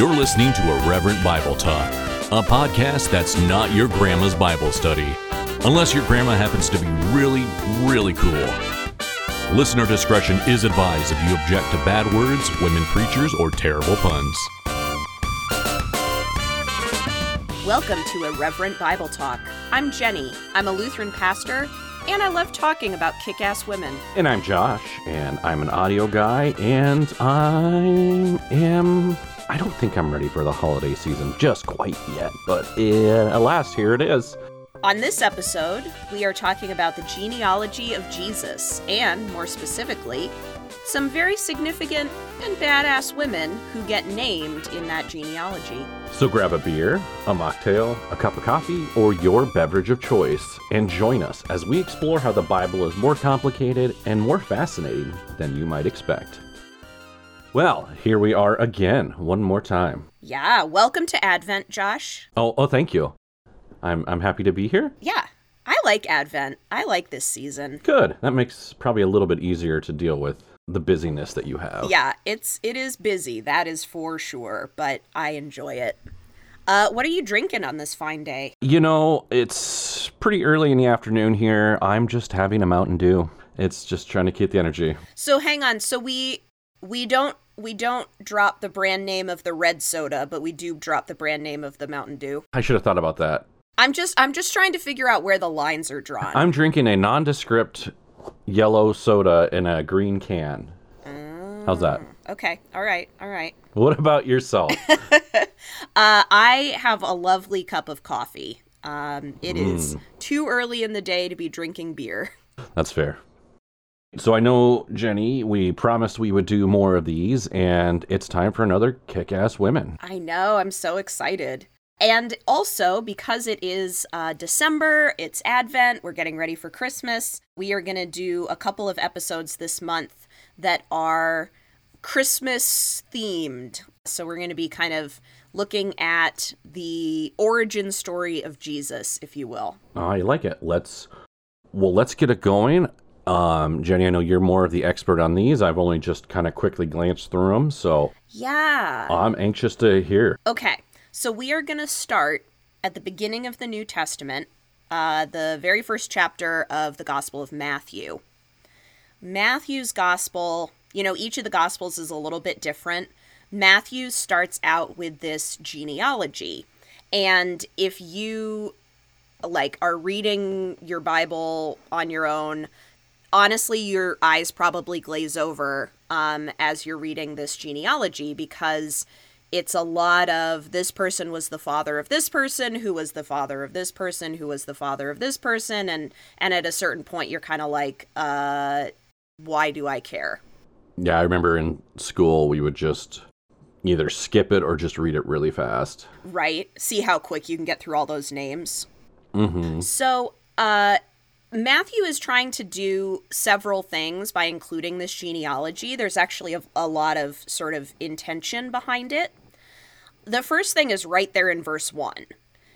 You're listening to Irreverent Bible Talk, a podcast that's not your grandma's Bible study, unless your grandma happens to be really, really cool. Listener discretion is advised if you object to bad words, women preachers, or terrible puns. Welcome to Irreverent Bible Talk. I'm Jennie. I'm a Lutheran pastor, and I love talking about kick ass women. And I'm Josh, and I'm an audio guy, and I am. I don't think I'm ready for the holiday season just quite yet, but uh, alas, here it is. On this episode, we are talking about the genealogy of Jesus, and more specifically, some very significant and badass women who get named in that genealogy. So grab a beer, a mocktail, a cup of coffee, or your beverage of choice, and join us as we explore how the Bible is more complicated and more fascinating than you might expect. Well, here we are again, one more time. Yeah, welcome to Advent, Josh. Oh, oh, thank you. I'm I'm happy to be here. Yeah, I like Advent. I like this season. Good. That makes probably a little bit easier to deal with the busyness that you have. Yeah, it's it is busy, that is for sure, but I enjoy it. Uh, what are you drinking on this fine day? You know, it's pretty early in the afternoon here. I'm just having a Mountain Dew. It's just trying to keep the energy. So hang on. So we we don't we don't drop the brand name of the red soda, but we do drop the brand name of the Mountain Dew. I should have thought about that. I'm just I'm just trying to figure out where the lines are drawn. I'm drinking a nondescript yellow soda in a green can. How's that? okay. All right. All right. What about yourself? Uh, I have a lovely cup of coffee. Um, it is too early in the day to be drinking beer. That's fair. So I know, Jennie, we promised we would do more of these, and it's time for another kick ass women. I know. I'm so excited. And also, because it is uh, December, it's Advent, we're getting ready for Christmas, we are going to do a couple of episodes this month that are Christmas themed. So we're going to be kind of looking at the origin story of Jesus, if you will. I like it. Let's well, let's get it going. Um, Jennie, I know you're more of the expert on these. I've only just kind of quickly glanced through them, so Yeah. I'm anxious to hear. Okay, so we are going to start at the beginning of the New Testament, uh, the very first chapter of the Gospel of Matthew. Matthew's Gospel, you know, each of the Gospels is a little bit different. Matthew starts out with this genealogy. And if you like are reading your Bible on your own, honestly, your eyes probably glaze over um, as you're reading this genealogy because it's a lot of this person was the father of this person, who was the father of this person, who was the father of this person, and and at a certain point, you're kind of like, uh, why do I care? Yeah, I remember in school we would just either skip it or just read it really fast. Right? See how quick you can get through all those names. Mm-hmm. So, uh, Matthew is trying to do several things by including this genealogy. There's actually a, a lot of sort of intention behind it. The first thing is right there in verse 1.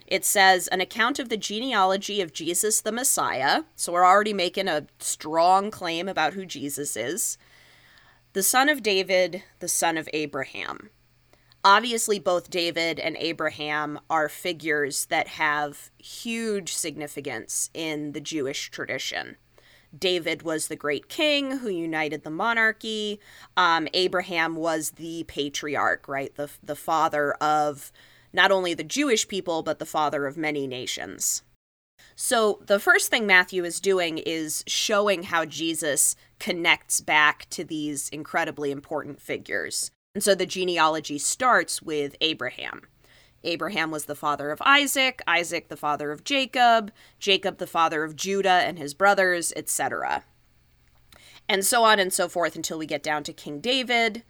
It says, an account of the genealogy of Jesus the Messiah. So we're already making a strong claim about who Jesus is. The son of David, the son of Abraham obviously both David and Abraham are figures that have huge significance in the Jewish tradition. David was the great king who united the monarchy. Um, Abraham was the patriarch, right? The, the father of not only the Jewish people, but the father of many nations. So, the first thing Matthew is doing is showing how Jesus connects back to these incredibly important figures. And so the genealogy starts with Abraham. Abraham was the father of Isaac, Isaac the father of Jacob, Jacob the father of Judah and his brothers, etc. And so on and so forth until we get down to King David.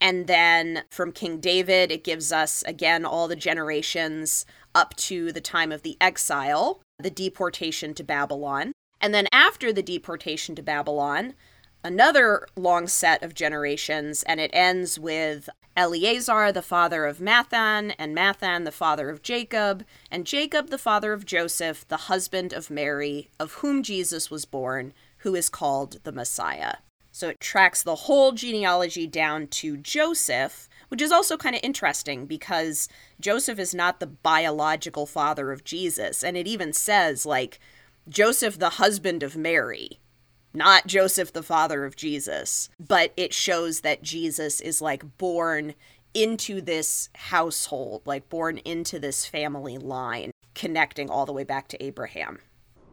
And then from King David, it gives us again all the generations up to the time of the exile, the deportation to Babylon. And then after the deportation to Babylon, another long set of generations, and it ends with Eleazar, the father of Matthan, and Matthan, the father of Jacob, and Jacob, the father of Joseph, the husband of Mary, of whom Jesus was born, who is called the Messiah. So it tracks the whole genealogy down to Joseph, which is also kind of interesting because Joseph is not the biological father of Jesus. And it even says, like, Joseph, the husband of Mary, not Joseph, the father of Jesus. But it shows that Jesus is, like, born into this household, like, born into this family line, connecting all the way back to Abraham.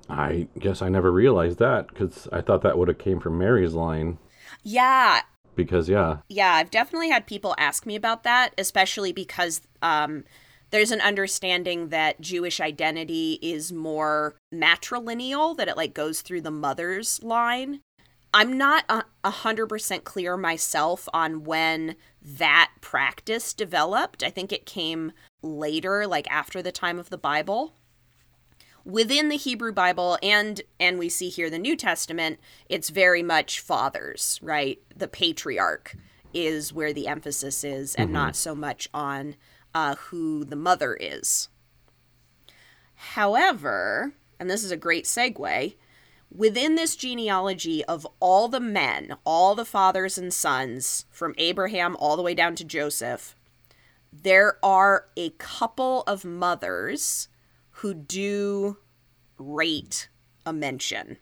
I guess I never realized that because I thought that would have came from Mary's line. Yeah, Because yeah, Yeah, I've definitely had people ask me about that, especially because um, there's an understanding that Jewish identity is more matrilineal, that it like goes through the mother's line. I'm not a hundred percent clear myself on when that practice developed. I think it came later, like after the time of the Bible within the Hebrew Bible and and we see here the New Testament, it's very much fathers, right? The patriarch is where the emphasis is, and mm-hmm. not so much on uh, who the mother is. However, and this is a great segue, within this genealogy of all the men, all the fathers and sons, from Abraham all the way down to Joseph, there are a couple of mothers who do rate a mention.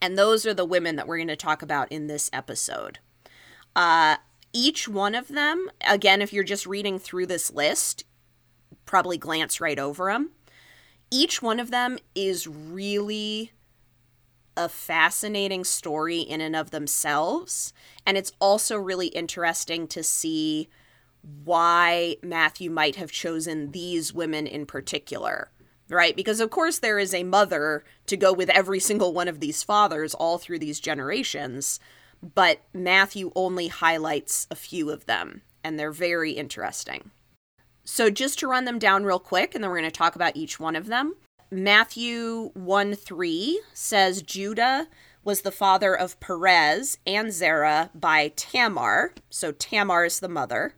And those are the women that we're going to talk about in this episode. Uh, each one of them, again, if you're just reading through this list, probably glance right over them. Each one of them is really a fascinating story in and of themselves. And it's also really interesting to see why Matthew might have chosen these women in particular, right? Because, of course, there is a mother to go with every single one of these fathers all through these generations, but Matthew only highlights a few of them, and they're very interesting. So, just to run them down real quick, and then we're going to talk about each one of them. Matthew 1 3 says Judah was the father of Perez and Zerah by Tamar. So, Tamar is the mother.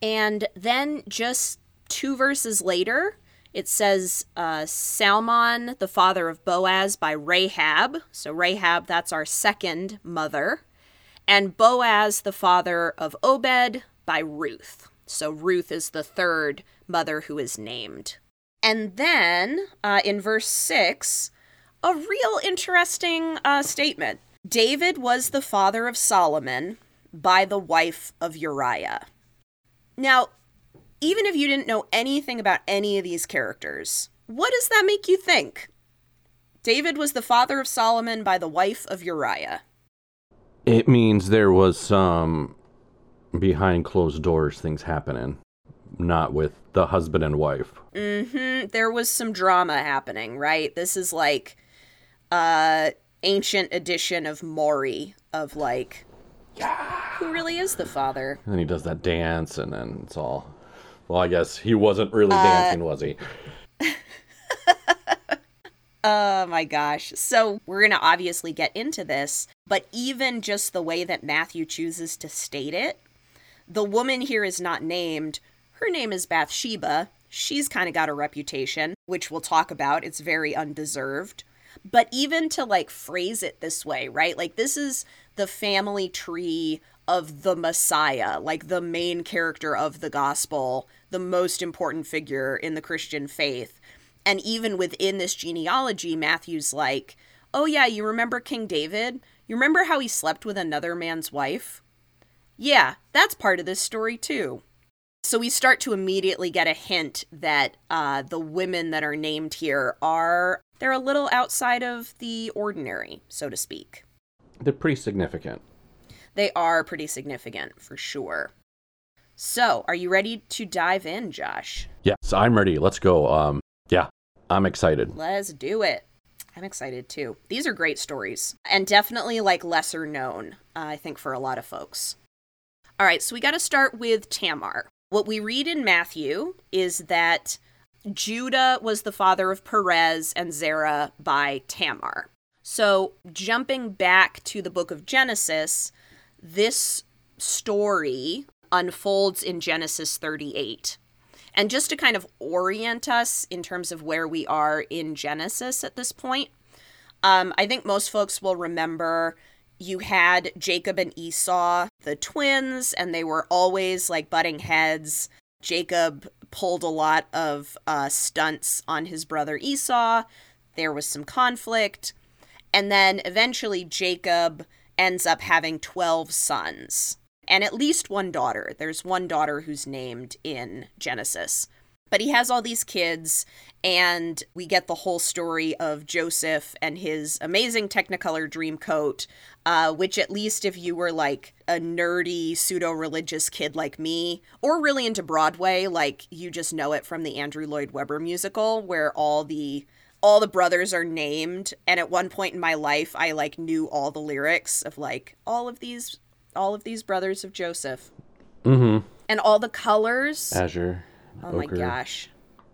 And then just two verses later, it says uh, Salmon, the father of Boaz, by Rahab. So Rahab, that's our second mother. And Boaz, the father of Obed, by Ruth. So Ruth is the third mother who is named. And then uh, in verse 6, a real interesting uh, statement David was the father of Solomon by the wife of Uriah. Now, even if you didn't know anything about any of these characters, what does that make you think? David was the father of Solomon by the wife of Uriah. It means there was some behind closed doors things happening, not with the husband and wife. Mm-hmm. There was some drama happening, right? This is like uh ancient edition of Maury of like who really is the father? And then he does that dance, and then it's all. Well, I guess he wasn't really dancing, was he? Oh my gosh. So we're going to obviously get into this, but even just the way that Matthew chooses to state it, the woman here is not named. Her name is Bathsheba. She's kind of got a reputation, which we'll talk about. It's very undeserved. But even to like phrase it this way, right? Like this is the family tree of the Messiah, like the main character of the gospel, the most important figure in the Christian faith. And even within this genealogy, Matthew's like, oh, yeah, you remember King David? You remember how he slept with another man's wife? Yeah, that's part of this story too. So we start to immediately get a hint that uh, the women that are named here are, they're a little outside of the ordinary, so to speak. They're pretty significant. They are pretty significant, for sure. So, are you ready to dive in, Josh? Yes, I'm ready. Let's go. Um, yeah, I'm excited. Let's do it. I'm excited too. These are great stories and definitely like lesser known, uh, I think, for a lot of folks. All right, so we got to start with Tamar. What we read in Matthew is that Judah was the father of Perez and Zerah by Tamar. So, jumping back to the book of Genesis, this story unfolds in Genesis 38. And just to kind of orient us in terms of where we are in Genesis at this point, um, I think most folks will remember you had Jacob and Esau the twins, and they were always like butting heads. Jacob pulled a lot of uh, stunts on his brother Esau. There was some conflict. And then eventually, Jacob ends up having 12 sons and at least one daughter. There's one daughter who's named in Genesis. But he has all these kids, and we get the whole story of Joseph and his amazing Technicolor dream coat, uh, which, at least if you were like a nerdy, pseudo religious kid like me, or really into Broadway, like you just know it from the Andrew Lloyd Webber musical, where all the all the brothers are named and at one point in my life i like knew all the lyrics of like all of these all of these brothers of joseph Mm-hmm. and all the colors Azure. oh my gosh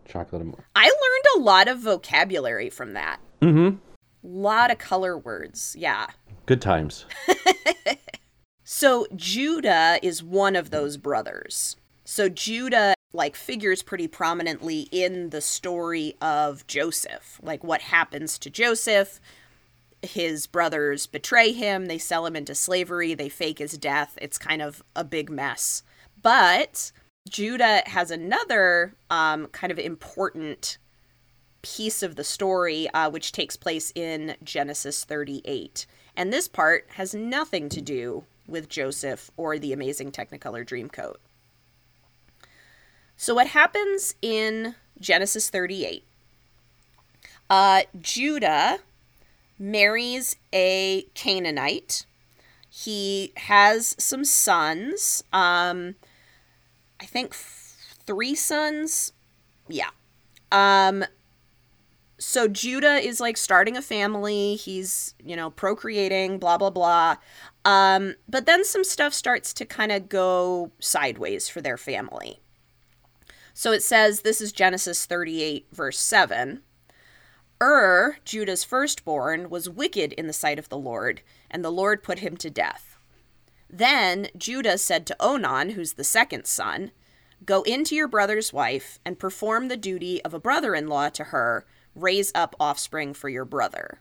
Chocolate. i learned a lot of vocabulary from that Mm-hmm. lot of color words yeah Good times. so judah is one of those brothers so judah like figures pretty prominently in the story of joseph like what happens to joseph his brothers betray him they sell him into slavery they fake his death it's kind of a big mess. But judah has another um, kind of important piece of the story uh, which takes place in genesis 38 and this part has nothing to do with joseph or the amazing technicolor dreamcoat. So what happens in genesis 38 uh, judah marries a Canaanite. He has some sons. Um, I think f- three sons. Yeah. Um, so Judah is like starting a family. He's, you know, procreating, blah, blah, blah. Um, but then some stuff starts to kind of go sideways for their family. So it says this is Genesis 38, verse 7. Ur, Judah's firstborn, was wicked in the sight of the Lord, and the Lord put him to death. Then Judah said to Onan, who's the second son, Go into your brother's wife and perform the duty of a brother in law to her, raise up offspring for your brother.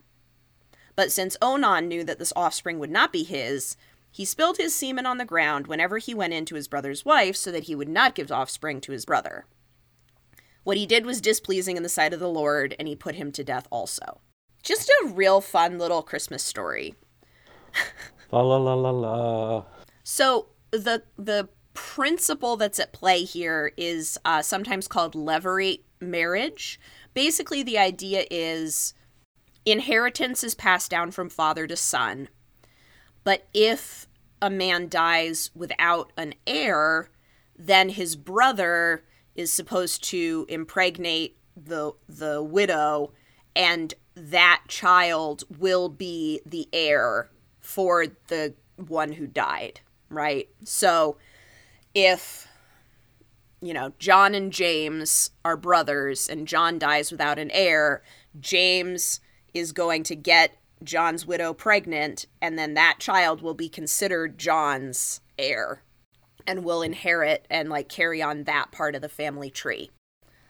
But since Onan knew that this offspring would not be his, he spilled his semen on the ground whenever he went into his brother's wife so that he would not give offspring to his brother. What he did was displeasing in the sight of the Lord, and he put him to death also. Just a real fun little Christmas story. La la la la la. So the the principle that's at play here is uh, sometimes called levirate marriage. Basically, the idea is inheritance is passed down from father to son, but if a man dies without an heir, then his brother is supposed to impregnate the the widow, and that child will be the heir for the one who died, right? So if you know, John and James are brothers and John dies without an heir, James is going to get John's widow pregnant and then that child will be considered John's heir and will inherit and like carry on that part of the family tree.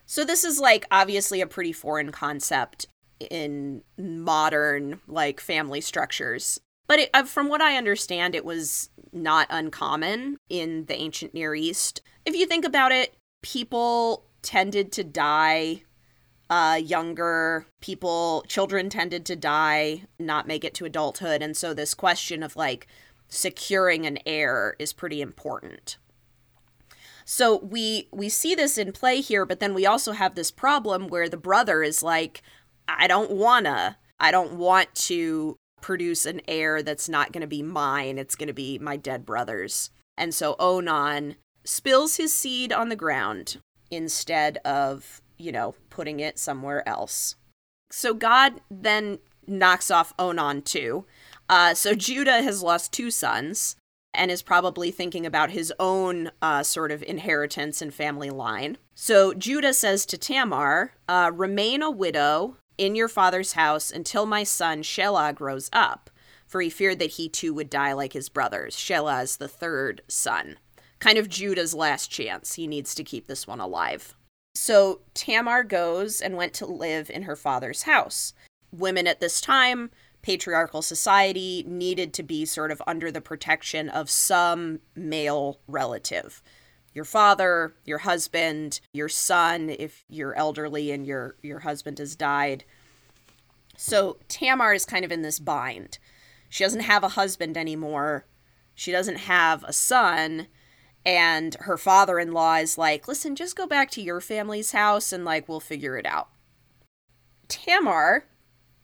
So this is like obviously a pretty foreign concept in modern like family structures. But it, uh, from what I understand, it was not uncommon in the ancient Near East. If you think about it, people tended to die uh, younger. People, children tended to die, not make it to adulthood. And so this question of like securing an heir is pretty important. So we we see this in play here, but then we also have this problem where the brother is like, I don't wanna, I don't want to produce an heir that's not going to be mine. It's going to be my dead brother's. And so Onan spills his seed on the ground instead of, you know, putting it somewhere else. So God then knocks off Onan too. Uh, so Judah has lost two sons and is probably thinking about his own uh, sort of inheritance and family line. So Judah says to Tamar, uh, Remain a widow in your father's house until my son Shelah grows up, for he feared that he too would die like his brothers. Shelah is the third son. Kind of Judah's last chance. He needs to keep this one alive. So Tamar goes and went to live in her father's house. Women at this time patriarchal society needed to be sort of under the protection of some male relative your father, your husband, your son if you're elderly and your your husband has died. So Tamar is kind of in this bind. She doesn't have a husband anymore. She doesn't have a son and her father-in-law is like, "Listen, just go back to your family's house and like we'll figure it out." Tamar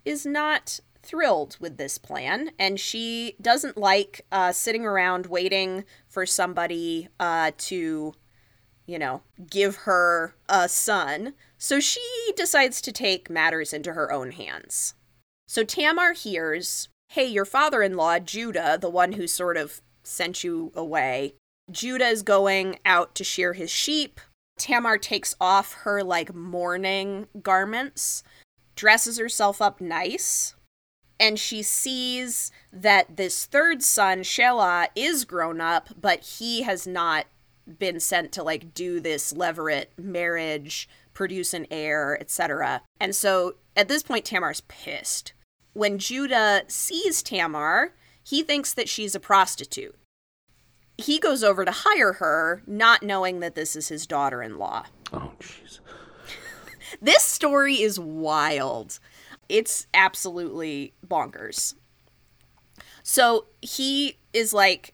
is not thrilled with this plan, and she doesn't like uh, sitting around waiting for somebody uh, to, you know, give her a son. So she decides to take matters into her own hands. So Tamar hears, hey, your father in law, Judah, the one who sort of sent you away, Judah is going out to shear his sheep. Tamar takes off her like mourning garments, dresses herself up nice, and she sees that this third son, Shelah, is grown up, but he has not been sent to like do this levirate marriage, produce an heir, etc. And so at this point, Tamar's pissed. When Judah sees Tamar, he thinks that she's a prostitute. He goes over to hire her, not knowing that this is his daughter in law. Oh, jeez. this story is wild. It's absolutely bonkers. So he is like,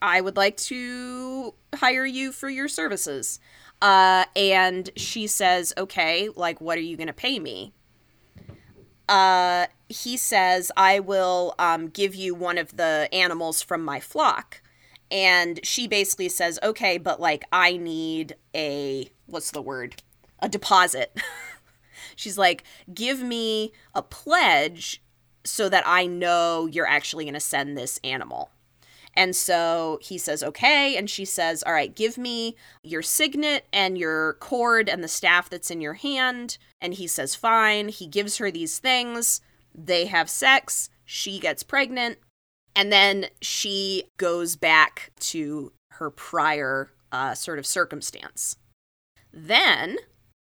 I would like to hire you for your services. Uh, and she says, okay, like, what are you going to pay me? Uh, he says, I will um, give you one of the animals from my flock. And she basically says, okay, but like, I need a, what's the word? A deposit. She's like, give me a pledge so that I know you're actually going to send this animal. And so he says, okay. And she says, all right, give me your signet and your cord and the staff that's in your hand. And he says, fine. He gives her these things. They have sex. She gets pregnant. And then she goes back to her prior uh, sort of circumstance. Then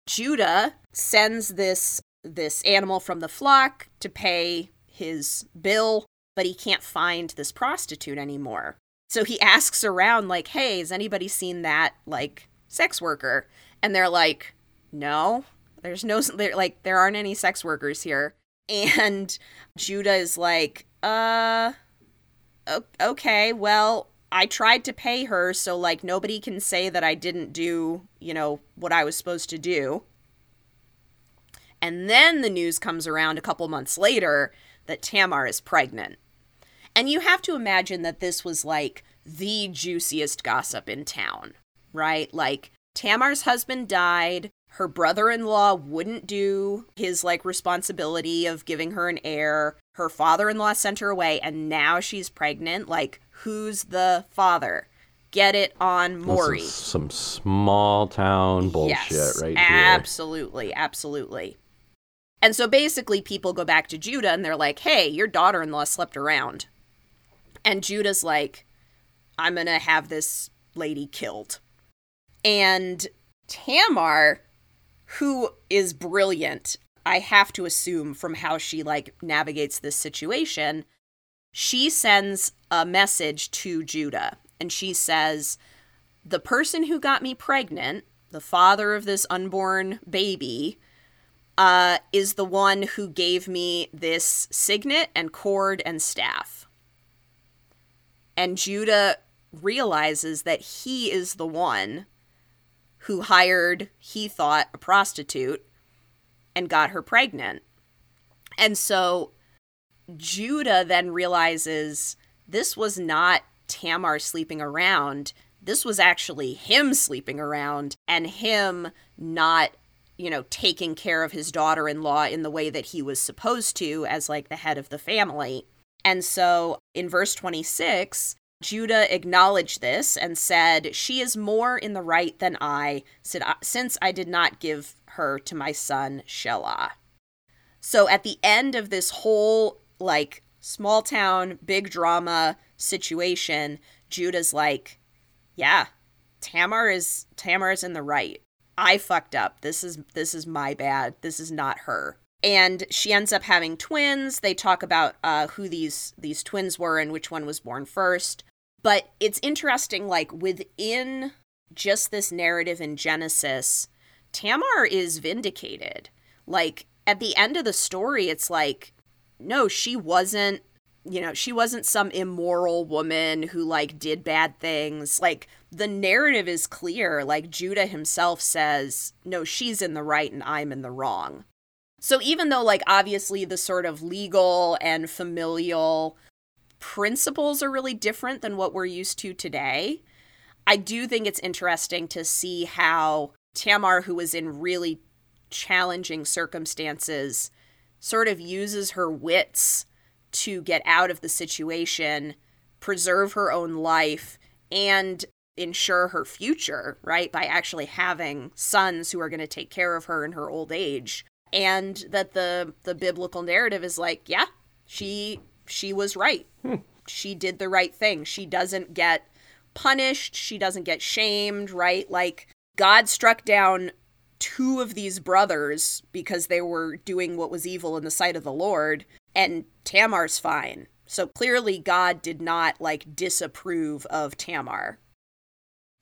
Judah sends this this animal from the flock to pay his bill, but he can't find this prostitute anymore. So he asks around like, "Hey, has anybody seen that like sex worker?" And they're like, "No. There's no like there aren't any sex workers here." And Judah is like, "Uh okay, well, I tried to pay her, so like nobody can say that I didn't do, you know, what I was supposed to do. And then the news comes around a couple months later that Tamar is pregnant. And you have to imagine that this was like the juiciest gossip in town, right? Like Tamar's husband died, her brother-in-law wouldn't do his like responsibility of giving her an heir. Her father-in-law sent her away and now she's pregnant. Like who's the father? Get it on Maury. some small town bullshit yes, right absolutely, here. Absolutely, absolutely. And so basically, people go back to Judah and they're like, hey, your daughter in law slept around. And Judah's like, I'm going to have this lady killed. And Tamar, who is brilliant, I have to assume from how she like navigates this situation, she sends a message to Judah and she says, The person who got me pregnant, the father of this unborn baby, uh, is the one who gave me this signet and cord and staff. And Judah realizes that he is the one who hired, he thought, a prostitute and got her pregnant. And so Judah then realizes this was not Tamar sleeping around. This was actually him sleeping around and him not you know, taking care of his daughter in law in the way that he was supposed to as like the head of the family. And so in verse 26, Judah acknowledged this and said, She is more in the right than I, since I did not give her to my son Shelah. So at the end of this whole, like, small town, big drama situation, Judah's like, Yeah, Tamar is Tamar is in the right. I fucked up. This is this is my bad. This is not her. and she ends up having twins. They talk about uh, who these these twins were and which one was born first. But it's interesting, like within just this narrative in Genesis, Tamar is vindicated. Like at the end of the story, it's like, no, she wasn't, you know, she wasn't some immoral woman who like did bad things. Like the narrative is clear. Like Judah himself says, no, she's in the right and I'm in the wrong. So even though, like, obviously the sort of legal and familial principles are really different than what we're used to today, I do think it's interesting to see how Tamar, who was in really challenging circumstances, sort of uses her wits to get out of the situation, preserve her own life, and ensure her future, right? By actually having sons who are going to take care of her in her old age. And that the the biblical narrative is like, yeah, she she was right. Hmm. She did the right thing. She doesn't get punished, she doesn't get shamed, right? Like God struck down two of these brothers because they were doing what was evil in the sight of the Lord, and Tamar's fine. So clearly, God did not like disapprove of Tamar.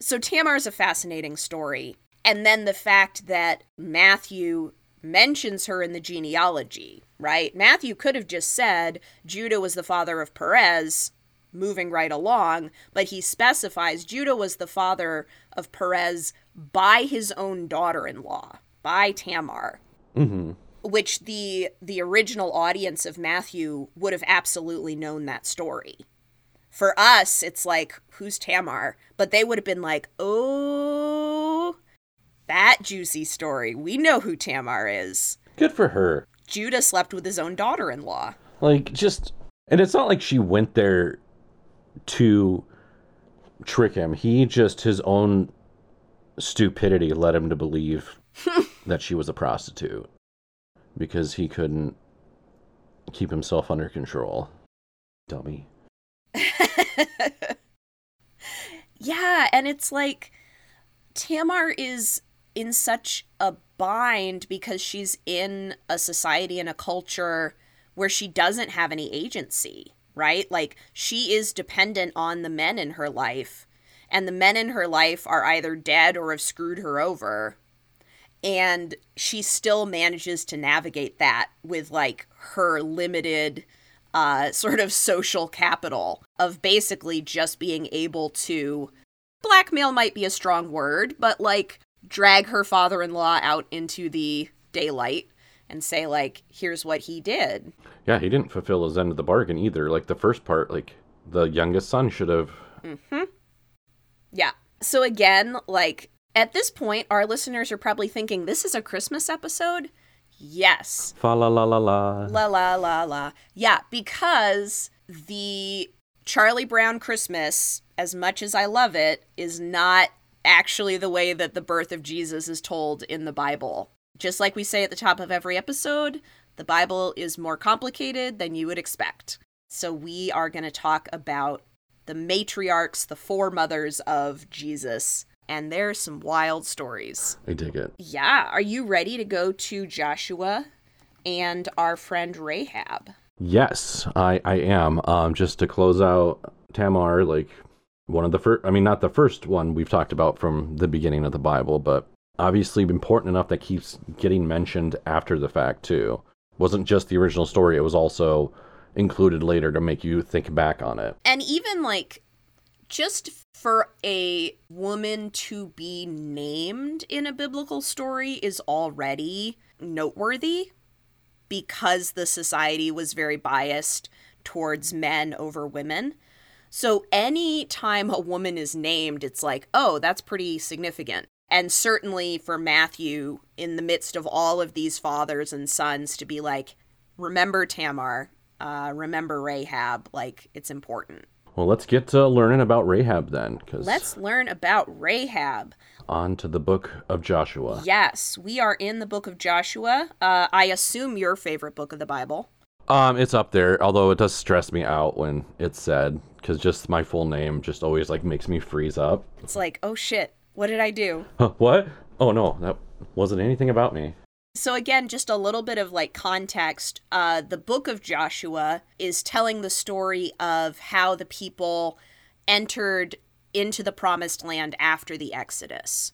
So Tamar's a fascinating story. And then the fact that Matthew mentions her in the genealogy, right? Matthew could have just said Judah was the father of Perez, moving right along, but he specifies Judah was the father of Perez by his own daughter-in-law, by Tamar. Mm-hmm. Which the the original audience of Matthew would have absolutely known that story. For us, it's like, who's Tamar? But they would have been like, oh, that juicy story. We know who Tamar is. Good for her. Judah slept with his own daughter in law. Like, just. And it's not like she went there to trick him. He just, his own stupidity led him to believe that she was a prostitute because he couldn't keep himself under control. Dummy. yeah, and it's like Tamar is in such a bind because she's in a society and a culture where she doesn't have any agency, right? Like she is dependent on the men in her life, and the men in her life are either dead or have screwed her over. And she still manages to navigate that with like her limited uh, sort of social capital of basically just being able to blackmail might be a strong word, but like drag her father in law out into the daylight and say, like, here's what he did. Yeah, he didn't fulfill his end of the bargain either. Like the first part, like the youngest son should have. Mm-hmm. Yeah. So again, like at this point, our listeners are probably thinking, this is a Christmas episode. Yes. Fa la la la la. La la la la. Yeah, because the Charlie Brown Christmas, as much as I love it, is not actually the way that the birth of Jesus is told in the Bible. Just like we say at the top of every episode, the Bible is more complicated than you would expect. So we are going to talk about the matriarchs, the foremothers of Jesus, and there's some wild stories. I dig it. Yeah. Are you ready to go to Joshua and our friend Rahab? Yes, I, I am. Um, just to close out Tamar, like one of the first, I mean, not the first one we've talked about from the beginning of the Bible, but obviously important enough that keeps getting mentioned after the fact, too. Wasn't just the original story, it was also included later to make you think back on it. And even like just for a woman to be named in a biblical story is already noteworthy because the society was very biased towards men over women. So any time a woman is named, it's like, oh, that's pretty significant. And certainly for Matthew, in the midst of all of these fathers and sons, to be like, remember Tamar, uh, remember Rahab, like it's important. Well, let's get to learning about Rahab then. Cause Let's learn about Rahab. On to the book of Joshua. Yes, we are in the book of Joshua. Uh, I assume your favorite book of the Bible. Um, it's up there, although it does stress me out when it's said, because just my full name just always like makes me freeze up. It's like, oh shit, what did I do? Huh, what? Oh no, that wasn't anything about me. So, again, just a little bit of like context. Uh, the book of Joshua is telling the story of how the people entered into the promised land after the Exodus.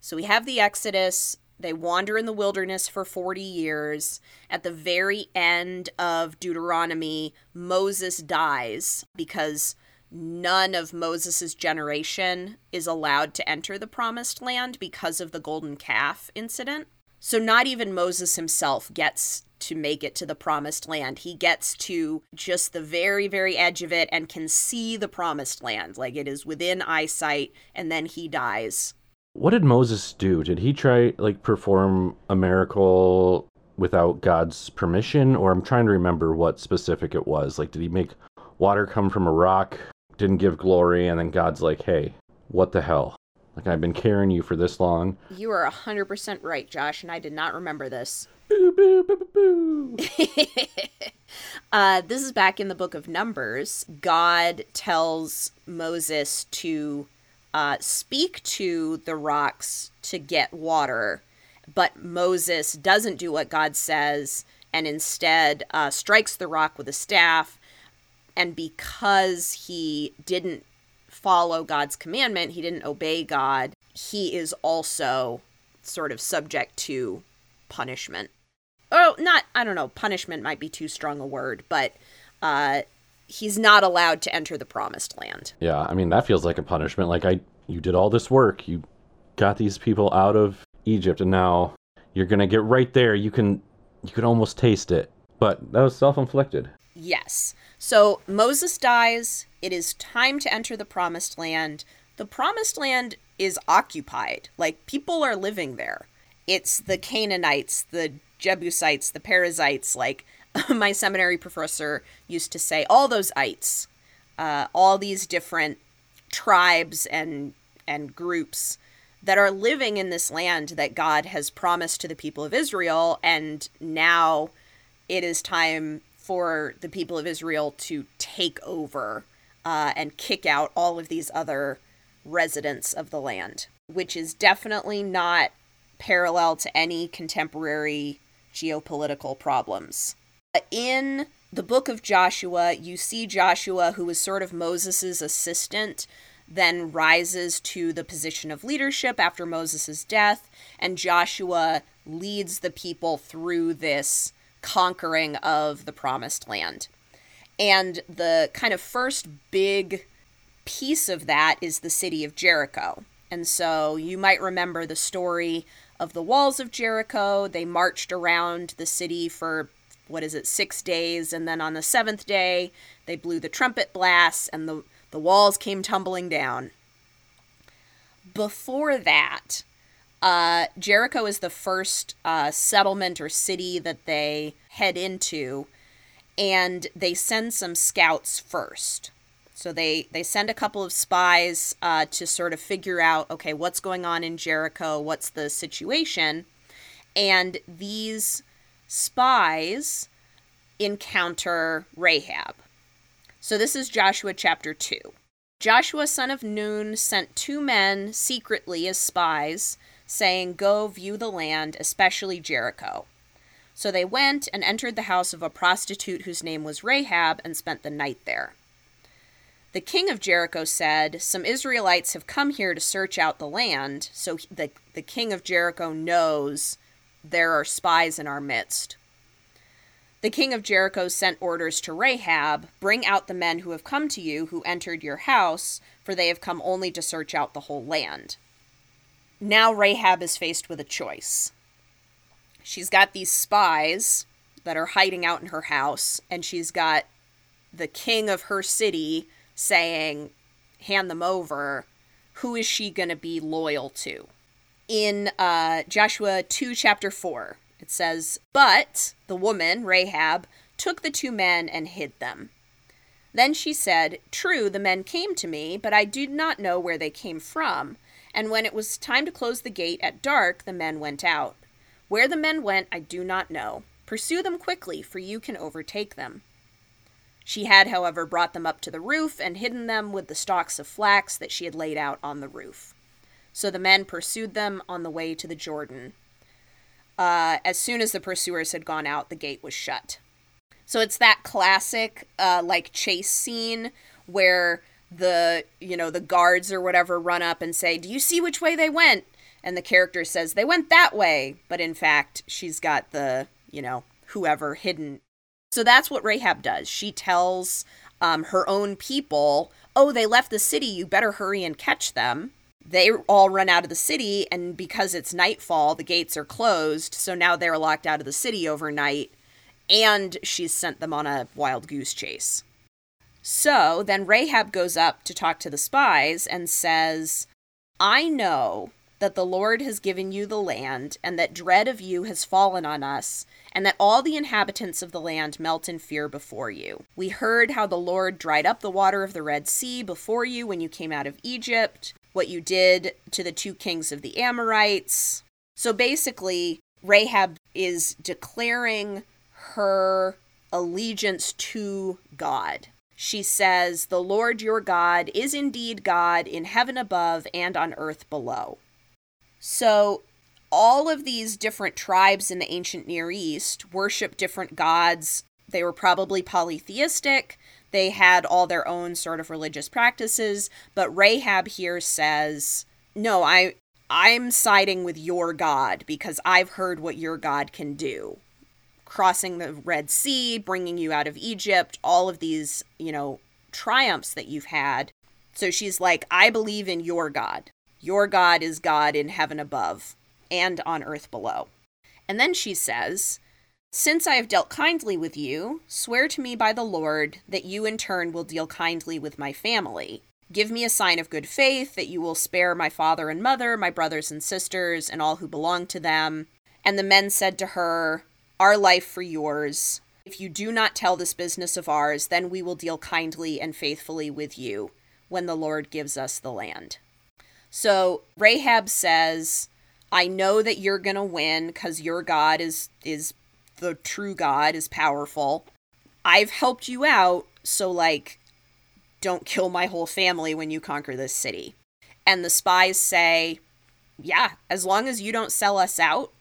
So, we have the Exodus. They wander in the wilderness for 40 years. At the very end of Deuteronomy, Moses dies because none of Moses' generation is allowed to enter the promised land because of the golden calf incident. So, not even Moses himself gets to make it to the promised land. He gets to just the very, very edge of it and can see the promised land. Like it is within eyesight, and then he dies. What did Moses do? Did he try, like, perform a miracle without God's permission? Or I'm trying to remember what specific it was. Like, did he make water come from a rock? Didn't give glory, and then God's like, hey, what the hell? Like, I've been carrying you for this long. You are 100% right, Josh, and I did not remember this. Boo, boo, boo, boo, boo. uh, this is back in the book of Numbers. God tells Moses to uh, speak to the rocks to get water, but Moses doesn't do what God says and instead uh, strikes the rock with a staff. And because he didn't follow God's commandment, he didn't obey God, he is also sort of subject to punishment. Oh, not, I don't know, punishment might be too strong a word, but uh, he's not allowed to enter the promised land. Yeah, I mean, that feels like a punishment. Like, I, you did all this work, you got these people out of Egypt, and now you're gonna get right there. You can, you can almost taste it. But that was self inflicted. Yes. So Moses dies. It is time to enter the promised land. The promised land is occupied. Like people are living there. It's the Canaanites, the Jebusites, the Perizzites. Like my seminary professor used to say, all those ites, uh, all these different tribes and and groups that are living in this land that God has promised to the people of Israel, and now it is time for the people of Israel to take over uh, and kick out all of these other residents of the land, which is definitely not parallel to any contemporary geopolitical problems. In the book of Joshua, you see Joshua, who was sort of Moses' assistant, then rises to the position of leadership after Moses' death, and Joshua leads the people through this conquering of the promised land. And the kind of first big piece of that is the city of Jericho. And so you might remember the story of the walls of Jericho. They marched around the city for, what is it, six days. And then on the seventh day, they blew the trumpet blasts and the, the walls came tumbling down. Before that, uh, Jericho is the first uh, settlement or city that they head into, and they send some scouts first. So they they send a couple of spies uh, to sort of figure out okay what's going on in Jericho, what's the situation, and these spies encounter Rahab. So this is Joshua chapter two. Joshua son of Nun sent two men secretly as spies saying, Go view the land, especially Jericho. So they went and entered the house of a prostitute whose name was Rahab and spent the night there. The king of Jericho said, Some Israelites have come here to search out the land, so the, the king of Jericho knows there are spies in our midst. The king of Jericho sent orders to Rahab Bring out the men who have come to you, who entered your house, for they have come only to search out the whole land now Rahab is faced with a choice. She's got these spies that are hiding out in her house, and she's got the king of her city saying, hand them over. Who is she going to be loyal to? In uh, Joshua 2, chapter 4, it says, But the woman, Rahab, took the two men and hid them. Then she said, True, the men came to me, but I did not know where they came from. And when it was time to close the gate at dark, the men went out. Where the men went, I do not know. Pursue them quickly, for you can overtake them. She had, however, brought them up to the roof and hidden them with the stalks of flax that she had laid out on the roof. So the men pursued them on the way to the Jordan. uh, as soon as the pursuers had gone out, the gate was shut. So it's that classic, uh, like, chase scene where the, you know, the guards or whatever run up and say, Do you see which way they went? And the character says, They went that way. But in fact, she's got the, you know, whoever hidden. So that's what Rahab does. She tells um, her own people, Oh, they left the city. You better hurry and catch them they all run out of the city and because it's nightfall the gates are closed so now they're locked out of the city overnight and she's sent them on a wild goose chase so then rahab goes up to talk to the spies and says i know that the lord has given you the land and that dread of you has fallen on us and that all the inhabitants of the land melt in fear before you. We heard how the Lord dried up the water of the Red Sea before you when you came out of Egypt, what you did to the two kings of the Amorites. So basically, Rahab is declaring her allegiance to God. She says, The Lord your God is indeed God in heaven above and on earth below. So, all of these different tribes in the ancient Near East worship different gods. They were probably polytheistic. They had all their own sort of religious practices, but Rahab here says, "No, I I'm siding with your God because I've heard what your God can do. Crossing the Red Sea, bringing you out of Egypt, all of these, you know, triumphs that you've had. So she's like, I believe in your God. Your God is God in heaven above and on earth below. And then she says, since I have dealt kindly with you, swear to me by the Lord that you in turn will deal kindly with my family. Give me a sign of good faith that you will spare my father and mother, my brothers and sisters, and all who belong to them. And the men said to her, Our life for yours. If you do not tell this business of ours, then we will deal kindly and faithfully with you when the Lord gives us the land. So Rahab says, I know that you're going to win because your God is is the true God is powerful. I've helped you out, so like don't kill my whole family when you conquer this city. And the spies say, yeah, as long as you don't sell us out,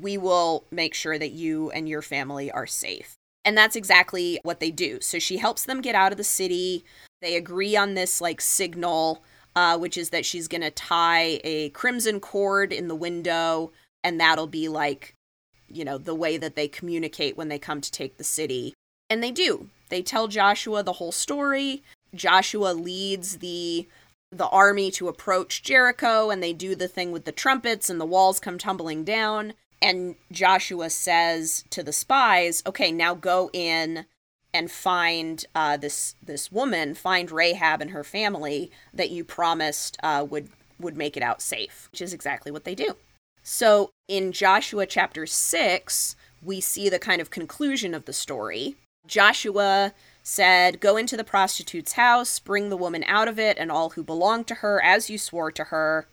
we will make sure that you and your family are safe. And that's exactly what they do. So she helps them get out of the city. They agree on this like signal, uh, which is that she's going to tie a crimson cord in the window, and that'll be like you know, the way that they communicate when they come to take the city. And they do. They tell Joshua the whole story. Joshua leads the the army to approach Jericho and they do the thing with the trumpets and the walls come tumbling down and Joshua says to the spies, "Okay, now go in and find uh, this this woman, find Rahab and her family that you promised uh, would would make it out safe," which is exactly what they do. So in Joshua chapter 6, we see the kind of conclusion of the story. Joshua said, Go into the prostitute's house, bring the woman out of it, and all who belong to her, as you swore to her.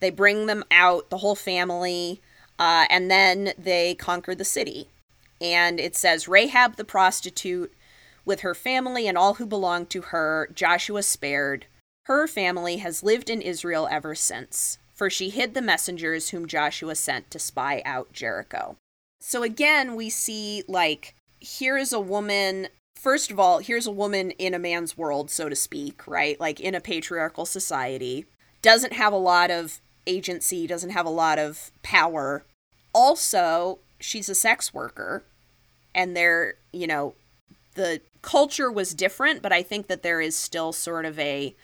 They bring them out, the whole family, uh, and then they conquer the city. And it says, Rahab the prostitute, with her family and all who belong to her, Joshua spared. Her family has lived in Israel ever since for she hid the messengers whom Joshua sent to spy out Jericho. So again, we see like here is a woman first of all, here's a woman in a man's world, so to speak, right? Like in a patriarchal society, doesn't have a lot of agency, doesn't have a lot of power. Also, she's a sex worker, and there, you know, the culture was different, but I think that there is still sort of a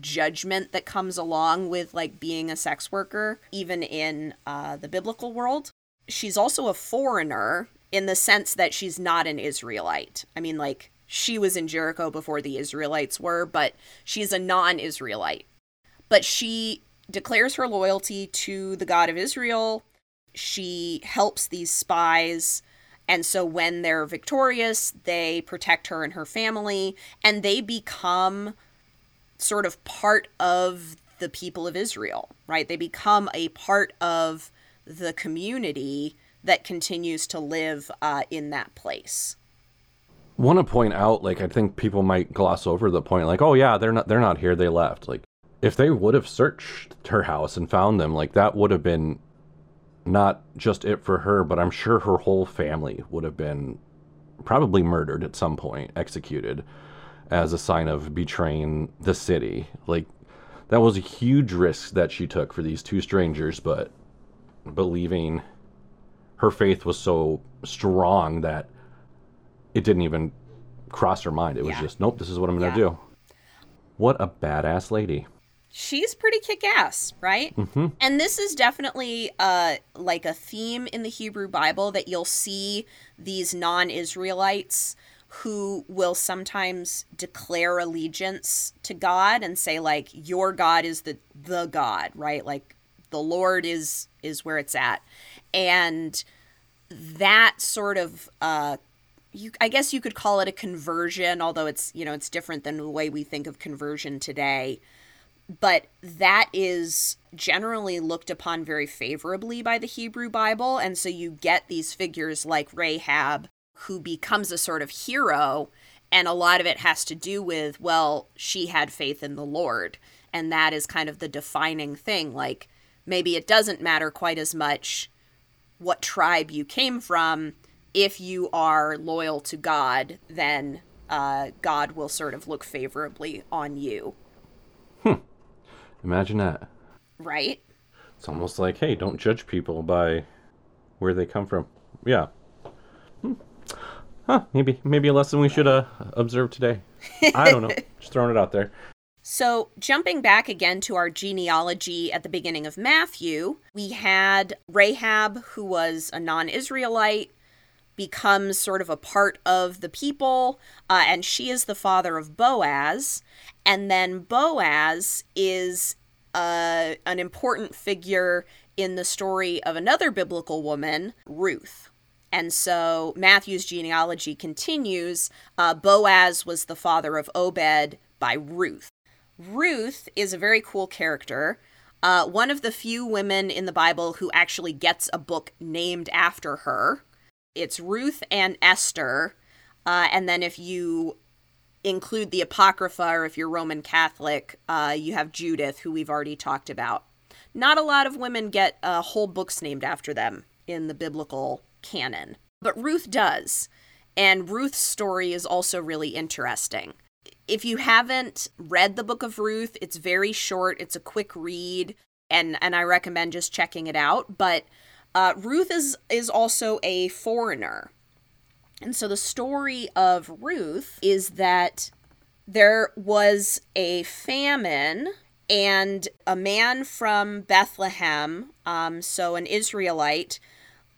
judgment that comes along with like being a sex worker, even in uh, the biblical world. She's also a foreigner in the sense that she's not an Israelite. I mean, like, she was in Jericho before the Israelites were, but she's a non Israelite. But she declares her loyalty to the God of Israel. She helps these spies. And so when they're victorious, they protect her and her family, and they become sort of part of the people of Israel, right? They become a part of the community that continues to live uh, in that place. Want to point out, like I think people might gloss over the point, like, oh yeah, they're not they're not here, they left. Like, if they would have searched her house and found them, like that would have been not just it for her, but I'm sure her whole family would have been probably murdered at some point, executed as a sign of betraying the city. Like that was a huge risk that she took for these two strangers, but believing her faith was so strong that it didn't even cross her mind. It was Yeah. just, nope, this is what I'm going to Yeah. do. What a badass lady. She's pretty kick-ass right? And this is definitely uh like a theme in the hebrew bible that you'll see these non-israelites who will sometimes declare allegiance to god and say like your god is the the god right? Like the lord is is where it's at. And that sort of uh you, I guess you could call it a conversion, although it's you know it's different than the way we think of conversion today but that is generally looked upon very favorably by the Hebrew Bible. And so you get these figures like Rahab, who becomes a sort of hero. And a lot of it has to do with, well, she had faith in the Lord. And that is kind of the defining thing. Like, maybe it doesn't matter quite as much what tribe you came from. If you are loyal to God, then uh, God will sort of look favorably on you, Imagine that. right? It's almost like, hey, don't judge people by where they come from. Yeah. Hmm. Huh, maybe maybe a lesson we should uh, observe today. I don't know. Just throwing it out there. So, jumping back again to our genealogy at the beginning of Matthew, we had Rahab, who was a non Israelite, becomes sort of a part of the people, uh, and she is the father of Boaz. And then Boaz is uh, an important figure in the story of another biblical woman, Ruth. And so Matthew's genealogy continues. Uh, Boaz was the father of Obed by Ruth. Ruth is a very cool character. Uh, one of the few women in the Bible who actually gets a book named after her. It's Ruth and Esther. Uh, and then if you include the Apocrypha, or if you're Roman Catholic, uh, you have Judith, who we've already talked about. Not a lot of women get uh, whole books named after them in the biblical canon, but Ruth does. And Ruth's story is also really interesting. If you haven't read the book of Ruth, it's very short, it's a quick read, and, and I recommend just checking it out. But uh, Ruth is, is also a foreigner. And so the story of Ruth is that there was a famine, and a man from Bethlehem, um, so an Israelite,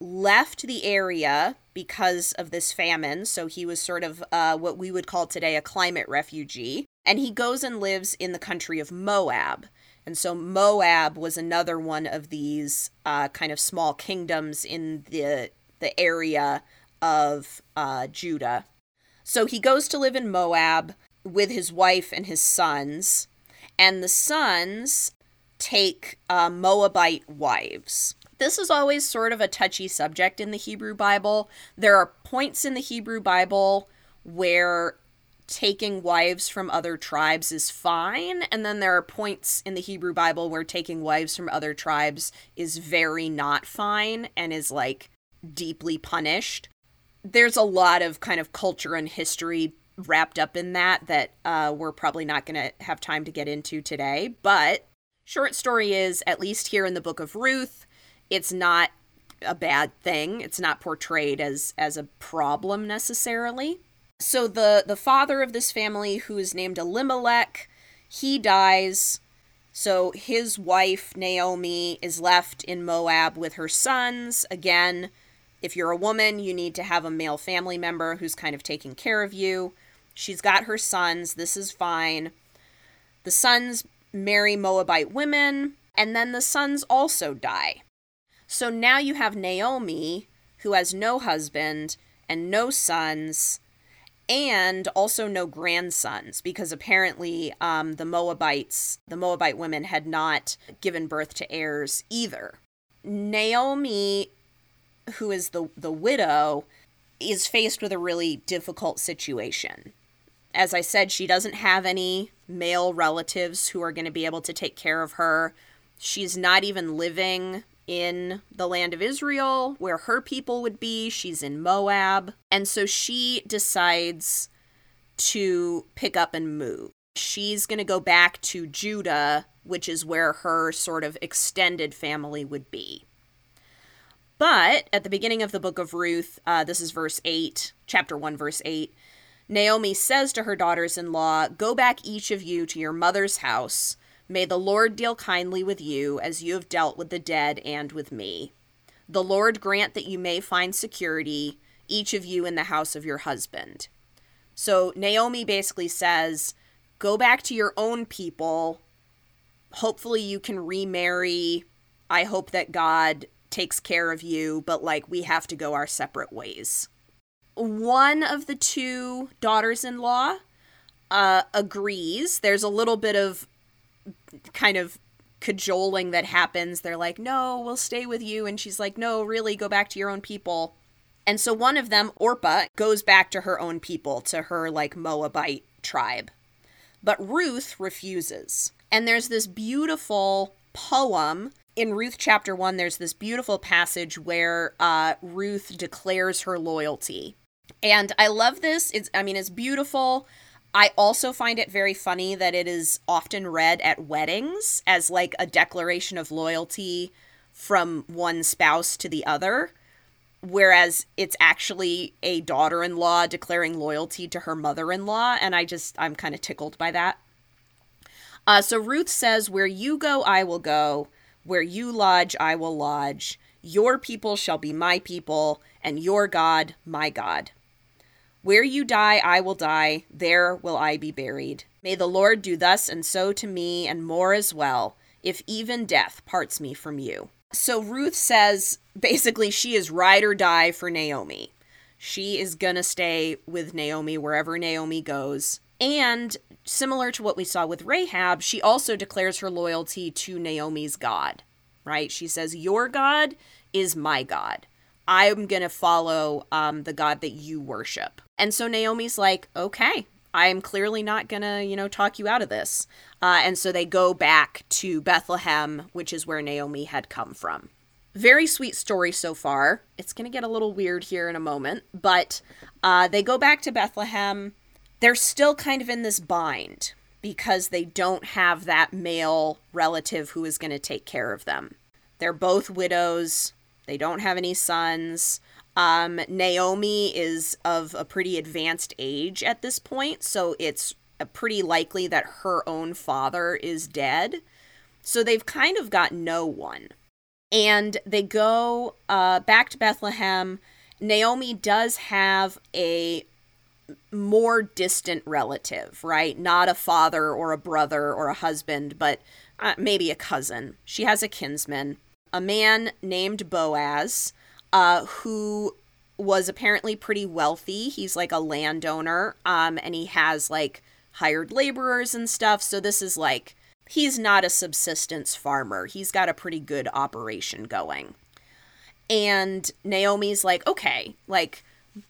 left the area because of this famine. So he was sort of uh, what we would call today a climate refugee. And he goes and lives in the country of Moab. And so Moab was another one of these uh, kind of small kingdoms in the the area of uh, Judah. So he goes to live in Moab with his wife and his sons, and the sons take uh, Moabite wives. This is always sort of a touchy subject in the Hebrew Bible. There are points in the Hebrew Bible where taking wives from other tribes is fine, and then there are points in the Hebrew Bible where taking wives from other tribes is very not fine and is like deeply punished. There's a lot of kind of culture and history wrapped up in that that uh, we're probably not going to have time to get into today. But short story is, at least here in the book of Ruth, it's not a bad thing. It's not portrayed as as a problem necessarily. So the the father of this family, who is named Elimelech, he dies. So his wife Naomi is left in Moab with her sons. Again, if you're a woman, you need to have a male family member who's kind of taking care of you. She's got her sons. This is fine. The sons marry Moabite women, and then the sons also die. So now you have Naomi, who has no husband and no sons, and also no grandsons, because apparently um, the Moabites, the Moabite women, had not given birth to heirs either. Naomi, who is the the widow, is faced with a really difficult situation. As I said, she doesn't have any male relatives who are going to be able to take care of her. She's not even living in the land of Israel where her people would be. She's in Moab. And so she decides to pick up and move. She's going to go back to Judah, which is where her sort of extended family would be. But at the beginning of the book of Ruth, uh, this is verse 8, chapter 1, verse 8, Naomi says to her daughters in law, Go back each of you to your mother's house. May the Lord deal kindly with you as you have dealt with the dead and with me. The Lord grant that you may find security, each of you in the house of your husband. So Naomi basically says, Go back to your own people. Hopefully, you can remarry. I hope that God takes care of you, but like we have to go our separate ways. One of the two daughters in law uh, agrees. There's a little bit of kind of cajoling that happens. They're like, no, we'll stay with you. And she's like, no, really, go back to your own people. And so one of them, Orpah, goes back to her own people, to her like Moabite tribe. But Ruth refuses. And there's this beautiful poem in Ruth chapter 1, there's this beautiful passage where uh, Ruth declares her loyalty. And I love this. It's, I mean, it's beautiful. I also find it very funny that it is often read at weddings as like a declaration of loyalty from one spouse to the other, whereas it's actually a daughter in law declaring loyalty to her mother in law. And I just, I'm kind of tickled by that. Uh, so Ruth says, Where you go, I will go. Where you lodge, I will lodge. Your people shall be my people, and your God, my God. Where you die, I will die, there will I be buried. May the Lord do thus and so to me, and more as well, if even death parts me from you. So Ruth says basically she is ride or die for Naomi. She is gonna stay with Naomi wherever Naomi goes. And similar to what we saw with Rahab, she also declares her loyalty to Naomi's God, right? She says, Your God is my God. I'm going to follow um, the God that you worship. And so Naomi's like, okay, I am clearly not going to, you know, talk you out of this. Uh, and so they go back to Bethlehem, which is where Naomi had come from. Very sweet story so far. It's going to get a little weird here in a moment, but uh, they go back to Bethlehem. They're still kind of in this bind because they don't have that male relative who is going to take care of them. They're both widows. They don't have any sons. Um, Naomi is of a pretty advanced age at this point, so it's pretty likely that her own father is dead. So they've kind of got no one. And they go uh, back to Bethlehem. Naomi does have a more distant relative, right? Not a father or a brother or a husband, but uh, maybe a cousin. She has a kinsman a man named Boaz, uh, who was apparently pretty wealthy. He's like a landowner, um, and he has like hired laborers and stuff. So this is like he's not a subsistence farmer. He's got a pretty good operation going. And Naomi's like, okay, like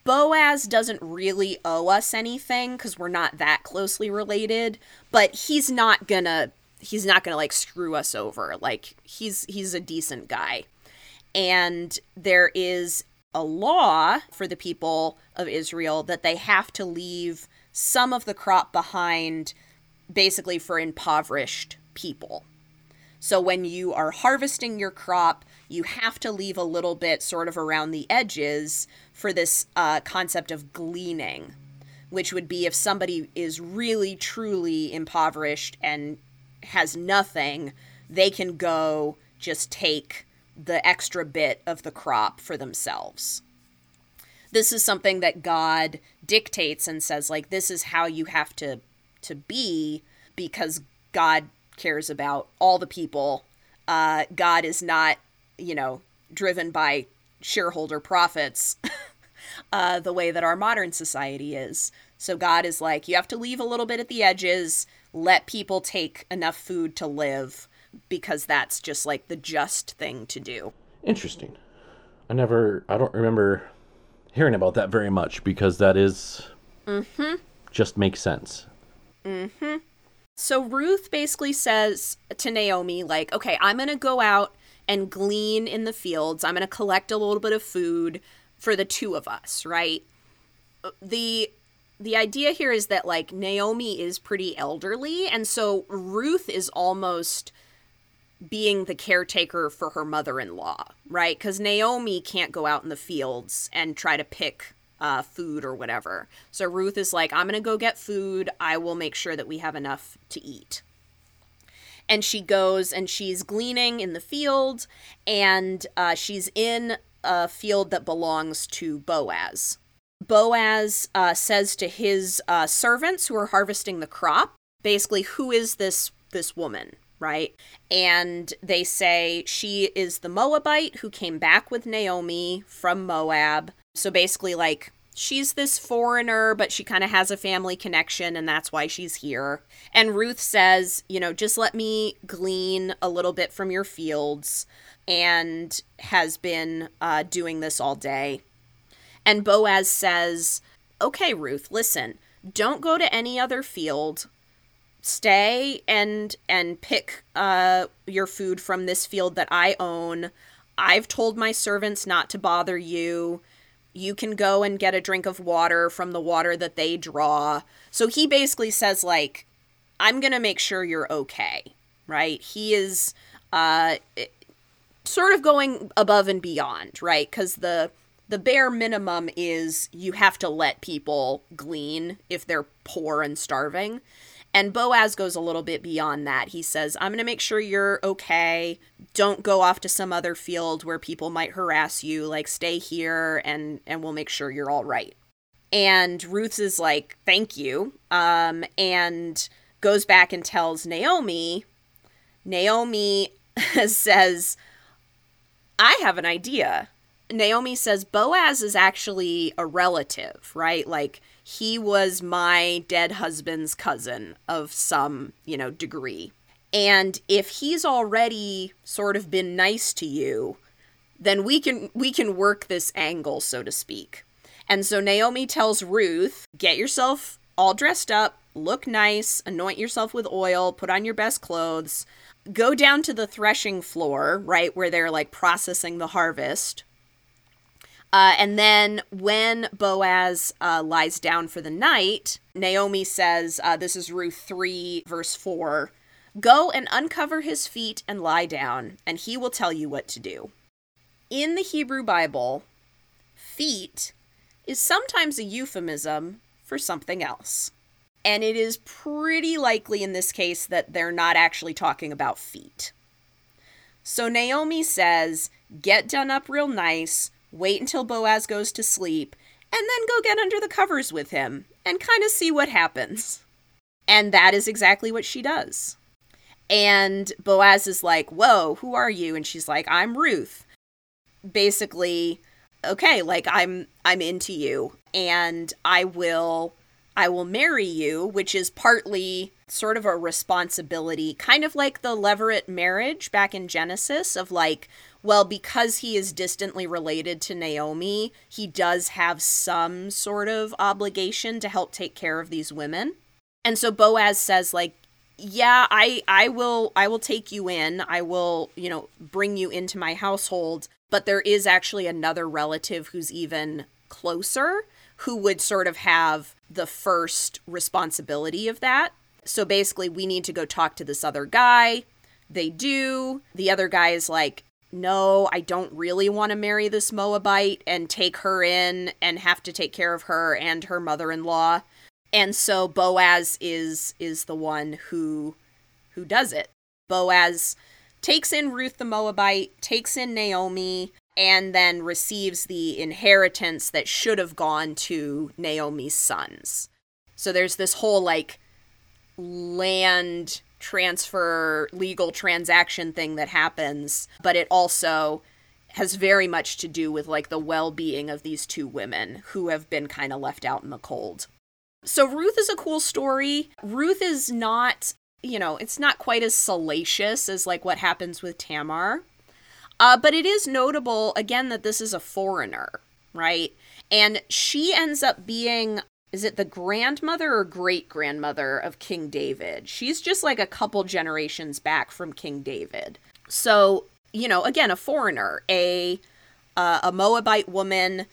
Boaz doesn't really owe us anything because we're not that closely related, but he's not gonna he's not gonna like screw us over. Like he's he's a decent guy. And there is a law for the people of Israel that they have to leave some of the crop behind basically for impoverished people. So when you are harvesting your crop, you have to leave a little bit sort of around the edges for this uh, concept of gleaning, which would be if somebody is really truly impoverished and has nothing, they can go just take the extra bit of the crop for themselves. This is something that God dictates and says like this is how you have to to be because God cares about all the people. Uh, God is not, you know, driven by shareholder profits uh, the way that our modern society is. So God is like, you have to leave a little bit at the edges let people take enough food to live because that's just like the just thing to do. Interesting. I never, I don't remember hearing about that very much because that is mm-hmm. just makes sense. Mm-hmm. So Ruth basically says to Naomi, like, okay, I'm going to go out and glean in the fields. I'm going to collect a little bit of food for the two of us, right? The the idea here is that like Naomi is pretty elderly and so Ruth is almost being the caretaker for her mother-in-law, right? Cuz Naomi can't go out in the fields and try to pick uh, food or whatever. So Ruth is like, I'm going to go get food. I will make sure that we have enough to eat. And she goes and she's gleaning in the field, and uh, she's in a field that belongs to Boaz. Boaz uh, says to his uh, servants who are harvesting the crop, basically, who is this this woman, right? And they say she is the Moabite who came back with Naomi from Moab so basically, like, she's this foreigner, but she kind of has a family connection, and that's why she's here. And Ruth says, you know, just let me glean a little bit from your fields, and has been uh, doing this all day. And Boaz says, okay, Ruth, listen, don't go to any other field. Stay and and pick uh, your food from this field that I own. I've told my servants not to bother you you can go and get a drink of water from the water that they draw. So he basically says like I'm going to make sure you're okay, right? He is uh sort of going above and beyond, right? Cuz the the bare minimum is you have to let people glean if they're poor and starving. And Boaz goes a little bit beyond that. He says, I'm going to make sure you're okay. Don't go off to some other field where people might harass you. Like, stay here and, and we'll make sure you're all right. And Ruth is like, thank you. Um, and goes back and tells Naomi. Naomi says, I have an idea. Naomi says Boaz is actually a relative, right? Like, he was my dead husband's cousin of some, you know, degree. And if he's already sort of been nice to you, then we can we can work this angle, so to speak. And so Naomi tells Ruth, "Get yourself all dressed up, look nice, anoint yourself with oil, put on your best clothes, go down to the threshing floor, right where they're like processing the harvest, uh, and then when Boaz uh, lies down for the night, Naomi says, uh, This is Ruth 3, verse 4 Go and uncover his feet and lie down, and he will tell you what to do. In the Hebrew Bible, feet is sometimes a euphemism for something else. And it is pretty likely in this case that they're not actually talking about feet. So Naomi says, Get done up real nice wait until Boaz goes to sleep, and then go get under the covers with him and kind of see what happens. And that is exactly what she does. And Boaz is like, Whoa, who are you? And she's like, I'm Ruth. Basically, okay, like I'm I'm into you and I will I will marry you, which is partly sort of a responsibility, kind of like the Levirate marriage back in Genesis of like, well, because he is distantly related to Naomi, he does have some sort of obligation to help take care of these women. And so Boaz says like, yeah, I I will I will take you in. I will, you know, bring you into my household, but there is actually another relative who's even closer who would sort of have the first responsibility of that. So basically, we need to go talk to this other guy. They do. The other guy is like, no, I don't really want to marry this Moabite and take her in and have to take care of her and her mother-in-law. And so Boaz is is the one who who does it. Boaz takes in Ruth the Moabite, takes in Naomi, and then receives the inheritance that should have gone to Naomi's sons. So there's this whole like land transfer legal transaction thing that happens, but it also has very much to do with like the well-being of these two women who have been kind of left out in the cold. So Ruth is a cool story. Ruth is not, you know, it's not quite as salacious as like what happens with Tamar. Uh, but it is notable again that this is a foreigner, right? And she ends up being is it the grandmother or great grandmother of King David? She's just like a couple generations back from King David. So, you know, again, a foreigner, a uh, a Moabite woman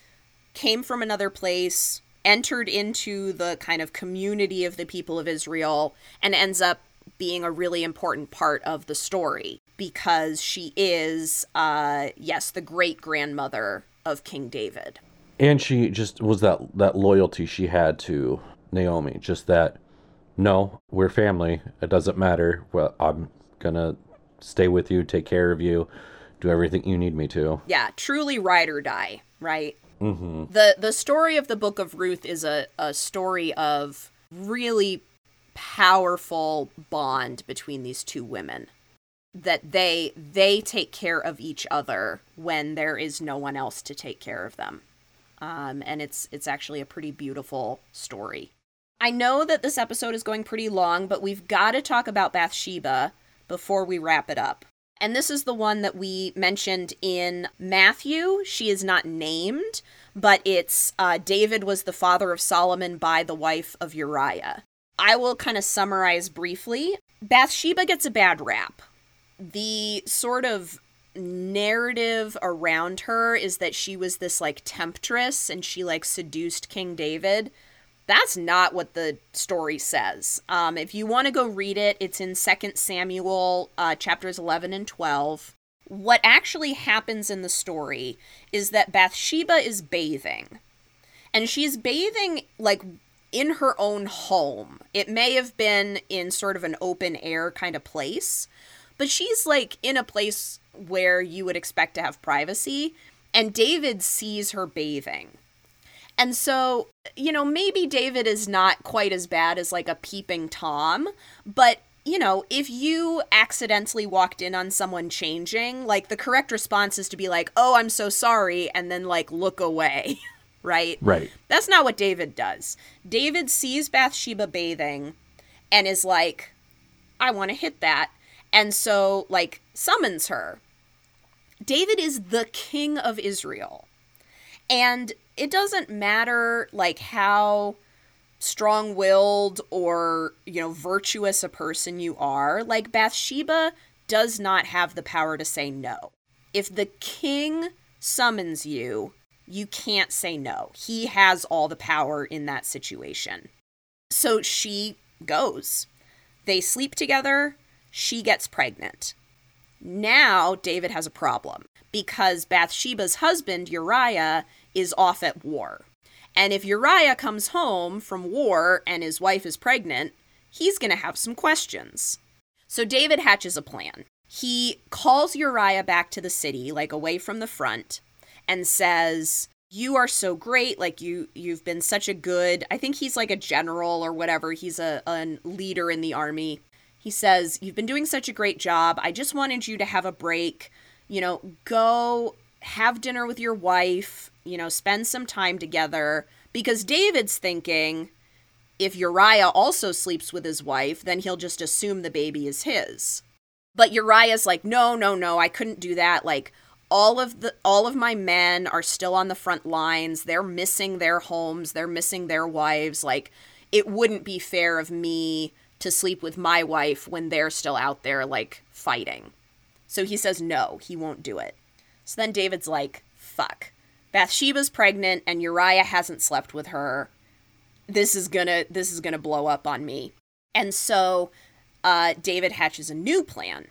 came from another place, entered into the kind of community of the people of Israel, and ends up being a really important part of the story because she is, uh, yes, the great grandmother of King David. And she just was that that loyalty she had to Naomi, just that no, we're family. It doesn't matter. Well, I'm gonna stay with you, take care of you, do everything you need me to. Yeah, truly ride or die, right? Mm-hmm. The the story of the Book of Ruth is a, a story of really powerful bond between these two women that they they take care of each other when there is no one else to take care of them um, and it's it's actually a pretty beautiful story i know that this episode is going pretty long but we've got to talk about bathsheba before we wrap it up and this is the one that we mentioned in matthew she is not named but it's uh, david was the father of solomon by the wife of uriah I will kind of summarize briefly. Bathsheba gets a bad rap. The sort of narrative around her is that she was this like temptress and she like seduced King David. That's not what the story says. Um, if you want to go read it, it's in Second Samuel uh, chapters 11 and 12. What actually happens in the story is that Bathsheba is bathing. And she's bathing like in her own home. It may have been in sort of an open air kind of place, but she's like in a place where you would expect to have privacy. And David sees her bathing. And so, you know, maybe David is not quite as bad as like a peeping Tom, but you know, if you accidentally walked in on someone changing, like the correct response is to be like, oh, I'm so sorry, and then like look away. right? Right. That's not what David does. David sees Bathsheba bathing and is like, I want to hit that. And so, like, summons her. David is the king of Israel. And it doesn't matter, like, how strong willed or, you know, virtuous a person you are. Like, Bathsheba does not have the power to say no. If the king summons you, you can't say no. He has all the power in that situation. So she goes. They sleep together. She gets pregnant. Now David has a problem because Bathsheba's husband, Uriah, is off at war. And if Uriah comes home from war and his wife is pregnant, he's going to have some questions. So David hatches a plan. He calls Uriah back to the city, like away from the front, and says, "You are so great. Like you you've been such a good. I think he's like a general or whatever. He's a, a leader in the army." He says, "You've been doing such a great job. I just wanted you to have a break. You know, go have dinner with your wife, you know, spend some time together because David's thinking if Uriah also sleeps with his wife, then he'll just assume the baby is his. But Uriah's like, "No, no, no. I couldn't do that. Like all of the all of my men are still on the front lines. They're missing their homes, they're missing their wives. Like it wouldn't be fair of me to sleep with my wife when they're still out there like fighting. So he says no, he won't do it. So then David's like, fuck. Bathsheba's pregnant and Uriah hasn't slept with her. This is gonna this is gonna blow up on me. And so uh, David hatches a new plan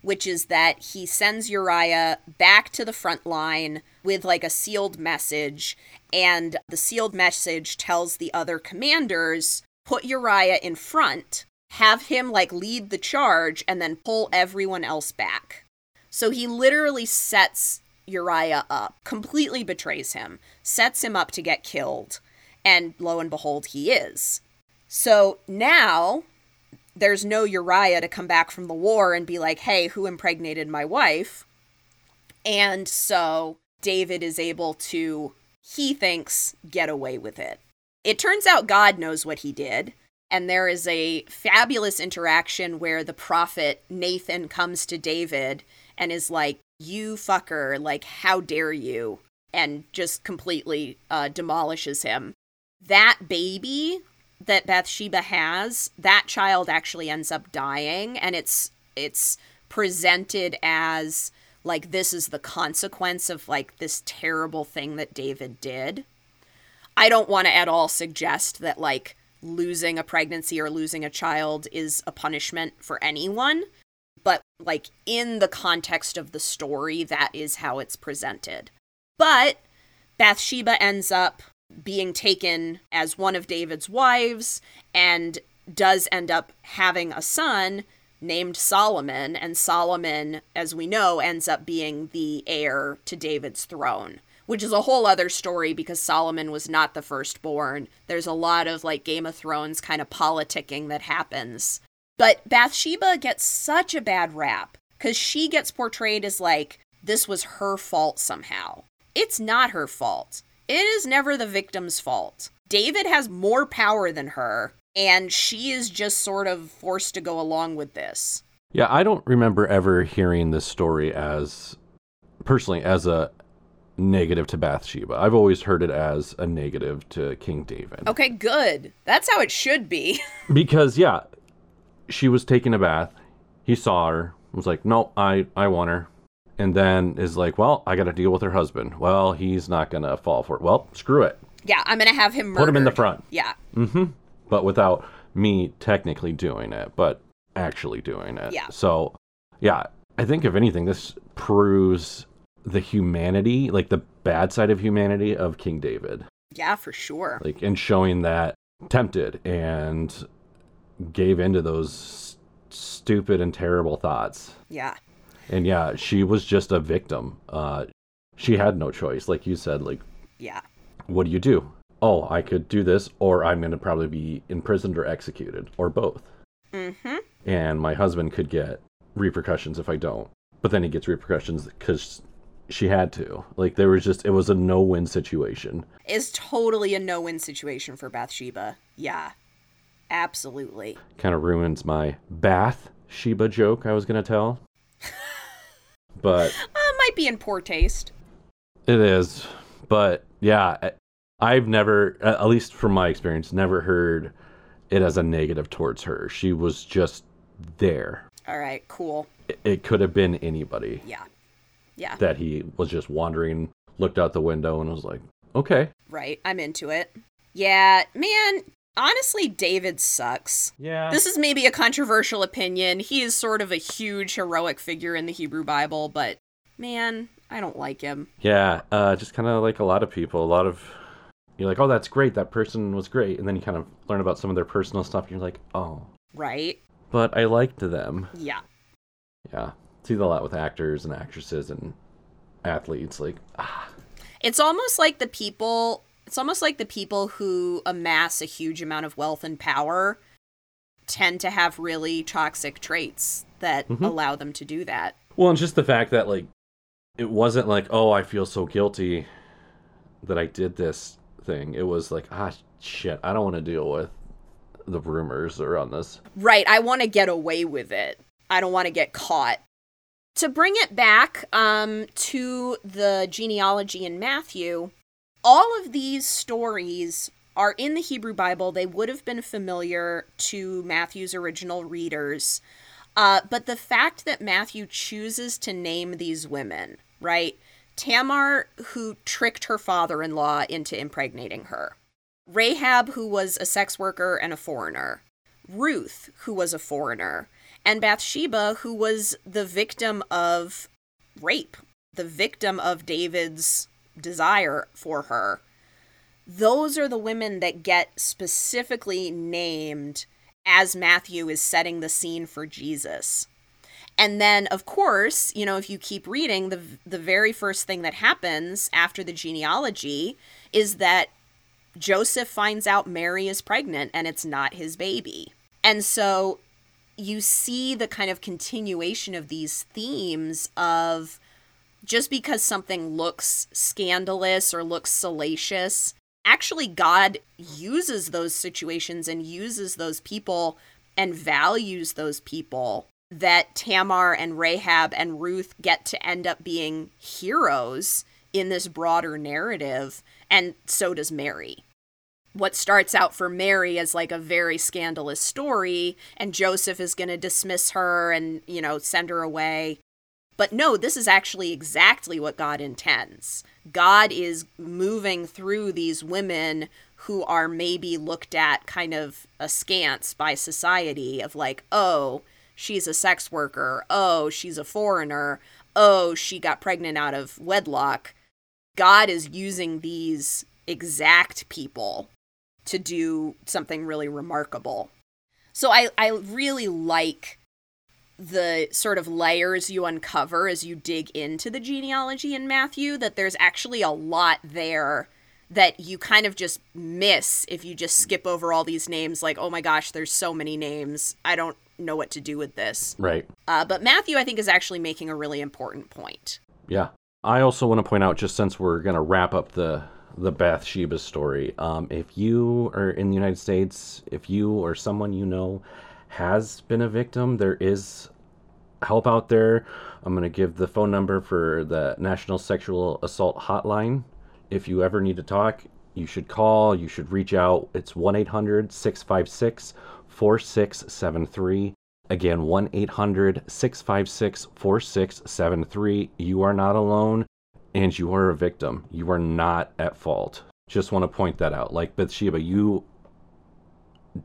which is that he sends Uriah back to the front line with like a sealed message, and the sealed message tells the other commanders put Uriah in front, have him like lead the charge, and then pull everyone else back. So he literally sets Uriah up, completely betrays him, sets him up to get killed, and lo and behold, he is. So now there's no Uriah to come back from the war and be like, hey, who impregnated my wife? And so David is able to, he thinks, get away with it. It turns out God knows what he did. And there is a fabulous interaction where the prophet Nathan comes to David and is like, You fucker, like, how dare you? And just completely uh, demolishes him. That baby that Bathsheba has, that child actually ends up dying and it's it's presented as like this is the consequence of like this terrible thing that David did. I don't want to at all suggest that like losing a pregnancy or losing a child is a punishment for anyone, but like in the context of the story, that is how it's presented. But Bathsheba ends up being taken as one of David's wives and does end up having a son named Solomon, and Solomon, as we know, ends up being the heir to David's throne, which is a whole other story because Solomon was not the firstborn. There's a lot of like Game of Thrones kind of politicking that happens. But Bathsheba gets such a bad rap because she gets portrayed as like this was her fault somehow. It's not her fault. It is never the victim's fault. David has more power than her, and she is just sort of forced to go along with this. Yeah, I don't remember ever hearing this story as personally as a negative to Bathsheba. I've always heard it as a negative to King David. Okay, good. That's how it should be. Because yeah, she was taking a bath. He saw her. Was like, "No, I I want her." And then is like, "Well, I got to deal with her husband." Well, he's not going to fall for it. Well, screw it. yeah, I'm going to have him murdered. Put him in the front. Yeah. Mhm. but without me technically doing it, but actually doing it. Yeah. So, yeah, I think if anything, this proves the humanity, like the bad side of humanity of King David, Yeah, for sure. like, and showing that tempted and gave into those stupid and terrible thoughts. Yeah. And yeah, she was just a victim. Uh, she had no choice. Like you said, like, Yeah. what do you do? Oh, I could do this, or I'm going to probably be imprisoned or executed, or both. Mhm. And my husband could get repercussions if I don't. But then he gets repercussions because she had to. Like, there was just, it was a no win situation. Is totally a no-win situation for Bathsheba. Yeah. Absolutely. Kind of ruins my Bath Sheba joke I was going to tell. but Uh, might be in poor taste. It is, but yeah, I've never, at least from my experience, never heard it as a negative towards her. She was just there. All right, cool. It- It could have been anybody Yeah. Yeah. that he was just wandering, looked out the window, and was like, "Okay, Right. I'm into it. Yeah, man, honestly, David sucks. yeah, This is maybe a controversial opinion. He is sort of a huge heroic figure in the Hebrew Bible, but man, I don't like him. yeah." Uh, just kind of like a lot of people, a lot of you're like, "Oh, that's great. That person was great," and then you kind of learn about some of their personal stuff, and you're like, "Oh, Right? but I liked them." Yeah. Yeah, see that a lot with actors and actresses and athletes. Like, ah, It's almost like the people it's almost like the people who amass a huge amount of wealth and power tend to have really toxic traits that Mhm. allow them to do that. Well, and just the fact that like it wasn't like, oh, I feel so guilty that I did this thing. It was like, ah, shit, I don't want to deal with the rumors around this. Right, I want to get away with it. I don't want to get caught. To bring it back um, to the genealogy in Matthew, all of these stories are in the Hebrew Bible. They would have been familiar to Matthew's original readers. Uh, but the fact that Matthew chooses to name these women, right? Tamar, who tricked her father in law into impregnating her. Rahab, who was a sex worker and a foreigner. Ruth, who was a foreigner. And Bathsheba, who was the victim of rape, the victim of David's desire for her. Those are the women that get specifically named as Matthew is setting the scene for Jesus. And then, of course, you know, if you keep reading, the the very first thing that happens after the genealogy is that Joseph finds out Mary is pregnant and it's not his baby. And so you see the kind of continuation of these themes of just because something looks scandalous or looks salacious, actually God uses those situations and uses those people and values those people that Tamar and Rahab and Ruth get to end up being heroes in this broader narrative, and so does Mary. What starts out for Mary as like a very scandalous story, and Joseph is going to dismiss her and, you know, send her away. But no, this is actually exactly what God intends. God is moving through these women who are maybe looked at kind of askance by society of like, oh, she's a sex worker. Oh, she's a foreigner. Oh, she got pregnant out of wedlock. God is using these exact people to do something really remarkable. So I, I really like the sort of layers you uncover as you dig into the genealogy in Matthew, that there's actually a lot there that you kind of just miss if you just skip over all these names like oh my gosh there's so many names i don't know what to do with this Right. uh, but matthew i think is actually making a really important point Yeah. I also want to point out, just since we're going to wrap up the the Bathsheba story, um, if you are in the United States, if you or someone you know has been a victim, there is help out there. I'm going to give the phone number for the National Sexual Assault Hotline. If you ever need to talk, you should call, you should reach out. It's 1 800 656 4673. Again, 1 800 656 4673. You are not alone and you are a victim. You are not at fault. Just want to point that out. Like Bathsheba, you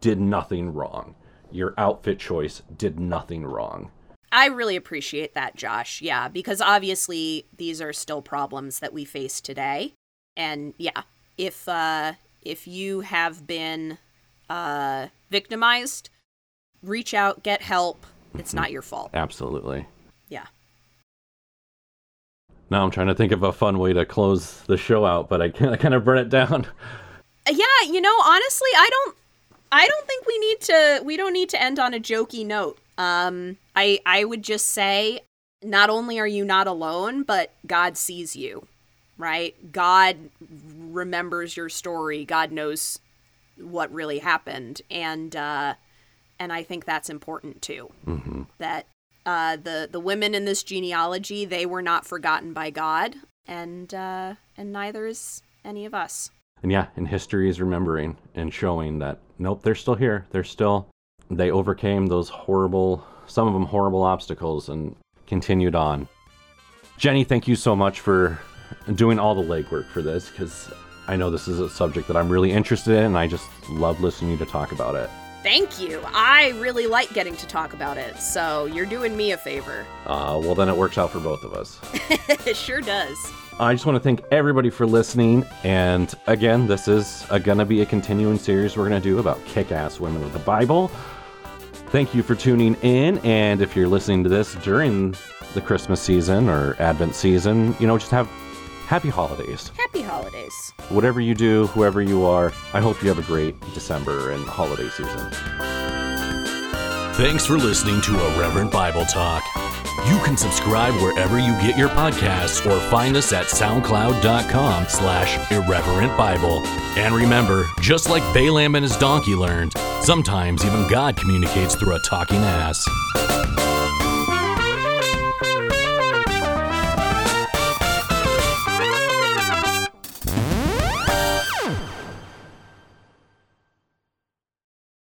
did nothing wrong. Your outfit choice did nothing wrong. I really appreciate that, Josh. Yeah, because obviously these are still problems that we face today. And yeah, if uh if you have been uh victimized, reach out, get help. It's not your fault. Absolutely. Yeah. Now I'm trying to think of a fun way to close the show out, but I kind of kind of burn it down. Yeah, you know, honestly, I don't I don't think we need to we don't need to end on a jokey note. Um I I would just say not only are you not alone, but God sees you. Right? God remembers your story. God knows what really happened and uh and I think that's important too. That uh the the women in this genealogy, they were not forgotten by God and uh and neither is any of us. And yeah, and history is remembering and showing that nope, they're still here. They're still they overcame those horrible some of them horrible obstacles and continued on. Jennie, thank you so much for doing all the legwork for this cuz I know this is a subject that I'm really interested in and I just love listening to you talk about it. Thank you. I really like getting to talk about it, so you're doing me a favor. Uh, well, then it works out for both of us. it sure does. I just want to thank everybody for listening. And again, this is gonna be a continuing series we're gonna do about kick-ass women of the Bible. Thank you for tuning in. And if you're listening to this during the Christmas season or Advent season, you know, just have happy holidays. Happy holidays. Whatever you do, whoever you are, I hope you have a great December and holiday season. Thanks for listening to Irreverent Bible Talk. You can subscribe wherever you get your podcasts or find us at soundcloud.com slash irreverent Bible. And remember, just like Balaam and his donkey learned, sometimes even God communicates through a talking ass.